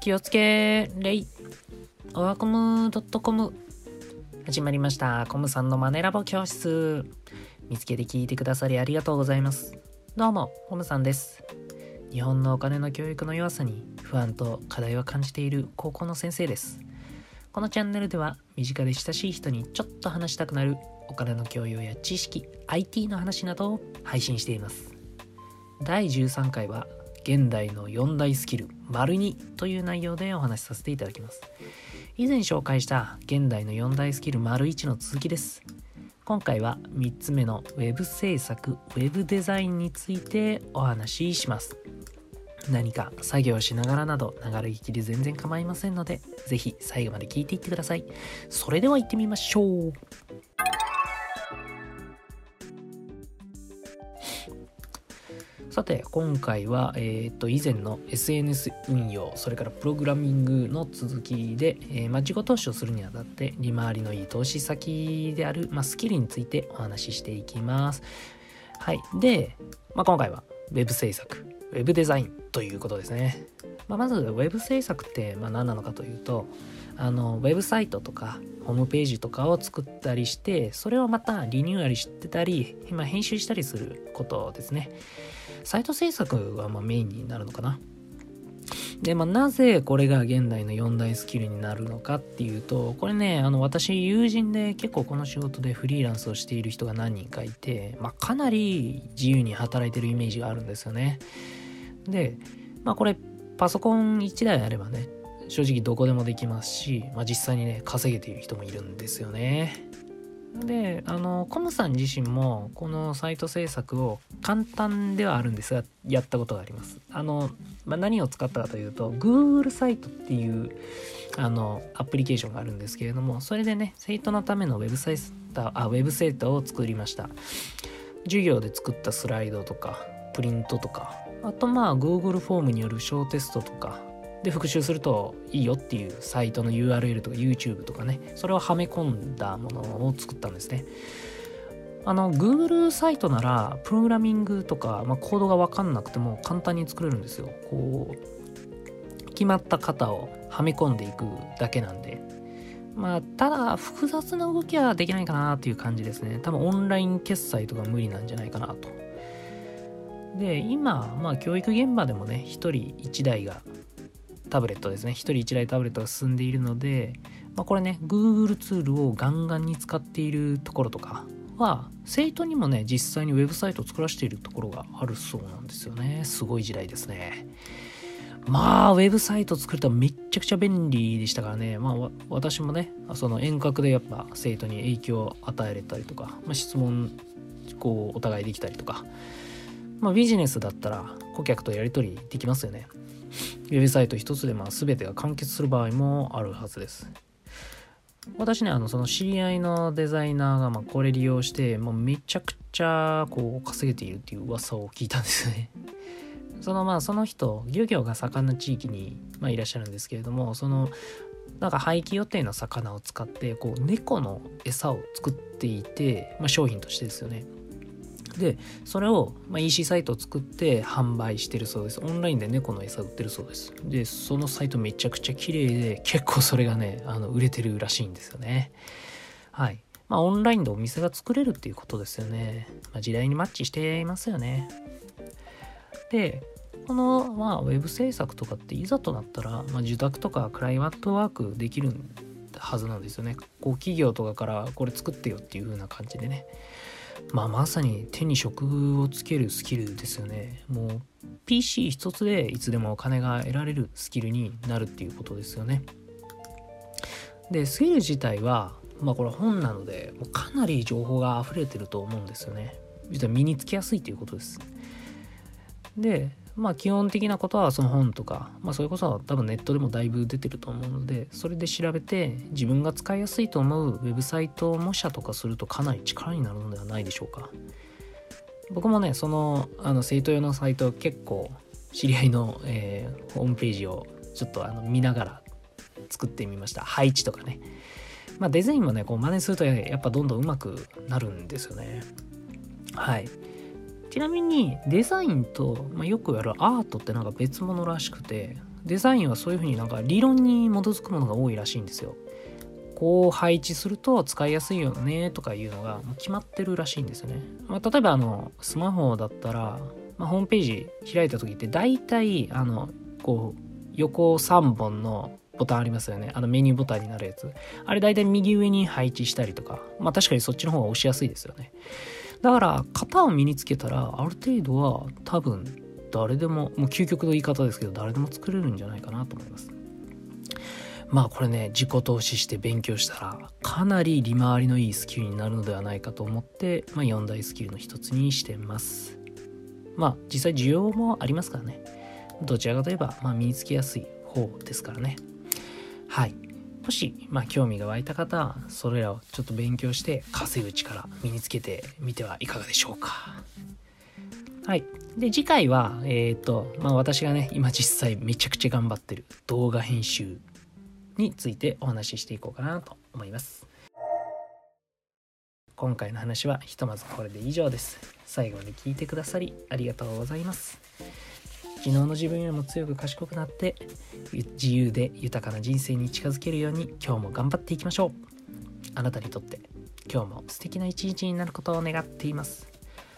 気をつけレイオワコム .com 始まりました。コムさんのマネラボ教室。見つけて聞いてくださりありがとうございます。どうもコムさんです。日本のお金の教育の弱さに不安と課題を感じている高校の先生です。このチャンネルでは身近で親しい人にちょっと話したくなるお金の教養や知識 IT の話などを配信しています。第13回は現代の4大スキル丸2という内容でお話しさせていただきます。以前紹介した現代の4大スキル丸1の続きです。今回は3つ目の Web 制作 Web デザインについてお話しします。何か作業しながらなど流れ聞きで全然構いませんので是非最後まで聞いていってください。それでは行ってみましょう。さて今回は、えー、と以前の SNS 運用それからプログラミングの続きで、えーまあ、自己投資をするにあたって利回りのいい投資先である、まあ、スキルについてお話ししていきます。はい。で、まあ、今回は Web 制作 Web デザインということですね、まあ、まず Web 制作ってまあ何なのかというとあのウェブサイトとかホームページとかを作ったりしてそれをまたリニューアルしてたり、まあ、編集したりすることですね。サイト制作がまメインになるのかな。で、まあ、なぜこれが現代の4大スキルになるのかっていうと、これね、あの、私、友人で結構この仕事でフリーランスをしている人が何人かいて、まあ、かなり自由に働いてるイメージがあるんですよね。で、まあ、これ、パソコン1台あればね、正直どこでもできますし、まあ、実際にね、稼げている人もいるんですよね。であのコムさん自身もこのサイト制作を簡単ではあるんですがやったことがあります。あの、まあ、何を使ったかというと Google サイトっていうあのアプリケーションがあるんですけれどもそれでね生徒のためのウェブサイトあウェブセーターを作りました。授業で作ったスライドとかプリントとかあとまあ Google フォームによる小テストとかで復習するといいよっていうサイトの URL とか YouTube とかねそれをはめ込んだものを作ったんですね。あの Google サイトならプログラミングとか、まあ、コードが分かんなくても簡単に作れるんですよ。こう決まった型をはめ込んでいくだけなんで。まあただ複雑な動きはできないかなっていう感じですね。多分オンライン決済とか無理なんじゃないかなと。で今まあ教育現場でもね1人1台がタブレットですね。1人1台タブレットが進んでいるので、まあ、これね、Google ツールをガンガンに使っているところとかは、生徒にもね、実際にウェブサイトを作らせているところがあるそうなんですよね。すごい時代ですね。まあ、ウェブサイト作るとめっちゃくちゃ便利でしたからね。まあ、私もね、その遠隔でやっぱ生徒に影響を与えれたりとか、まあ、質問、こう、お互いできたりとか、まあ、ビジネスだったら顧客とやり取りできますよね。ウェブサイト一つでまあ全てが完結する場合もあるはずです。私ね、あの、その知り合いのデザイナーがまこれ利用して、もうめちゃくちゃこう稼げているっていう噂を聞いたんですね。そのまあその人、漁業が盛んな地域に、ま、いらっしゃるんですけれども、そのなんか廃棄予定の魚を使ってこう猫の餌を作っていて、まあ、商品としてですよねでそれを、ま、EC サイトを作って販売してるそうです。オンラインで猫の餌売ってるそうです。でそのサイトめちゃくちゃ綺麗で結構それがねあの売れてるらしいんですよね。はい。まあオンラインでお店が作れるっていうことですよね、まあ、時代にマッチしていますよね。でこの、まあ、ウェブ制作とかっていざとなったら、まあ、受託とかクライマットワークできるはずなんですよね。こう企業とかからこれ作ってよっていう風な感じでね。まあ、まさに手に職をつけるスキルですよね。もう PC 一つでいつでもお金が得られるスキルになるっていうことですよね。で、スキル自体は、まあこれ本なので、もうかなり情報が溢れてると思うんですよね。実は身につきやすいということです。で、まあ基本的なことはその本とか、まあそれこそ多分ネットでもだいぶ出てると思うので、それで調べて自分が使いやすいと思うウェブサイトを模写とかするとかなり力になるのではないでしょうか。僕もね、そのあの生徒用のサイト結構知り合いの、えー、ホームページをちょっとあの見ながら作ってみました。配置とかね。まあデザインもね、こう真似するとやっぱどんどん上手くなるんですよね。はい。ちなみにデザインと、まあ、よくやるアートってなんか別物らしくてデザインはそういうふうになんか理論に基づくものが多いらしいんですよ。こう配置すると使いやすいよねとかいうのが決まってるらしいんですよね。まあ、例えばあのスマホだったら、まあ、ホームページ開いた時って大体あのこう横3本のボタンありますよね。あのメニューボタンになるやつ。あれ大体右上に配置したりとか。まあ確かにそっちの方が押しやすいですよね。だから型を身につけたらある程度は多分誰でも、もう究極の言い方ですけど誰でも作れるんじゃないかなと思います。まあこれね、自己投資して勉強したらかなり利回りのいいスキルになるのではないかと思って、まあ4大スキルの一つにしてます。まあ実際需要もありますからね。どちらかといえば、まあ身につきやすい方ですからね。はい。もし、まあ、興味が湧いた方は、それらをちょっと勉強して、稼ぐ力身につけてみてはいかがでしょうか。はい。で、次回は、えっ、ー、と、まあ、私がね、今実際めちゃくちゃ頑張ってる動画編集についてお話ししていこうかなと思います。今回の話はひとまずこれで以上です。最後まで聞いてくださりありがとうございます。昨日の自分よりも強く賢くなって自由で豊かな人生に近づけるように今日も頑張っていきましょう。あなたにとって今日も素敵な一日になることを願っています。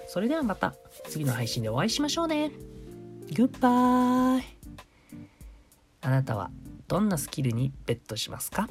それではまた次の配信でお会いしましょうね。グッバイあなたはどんなスキルにベットしますか？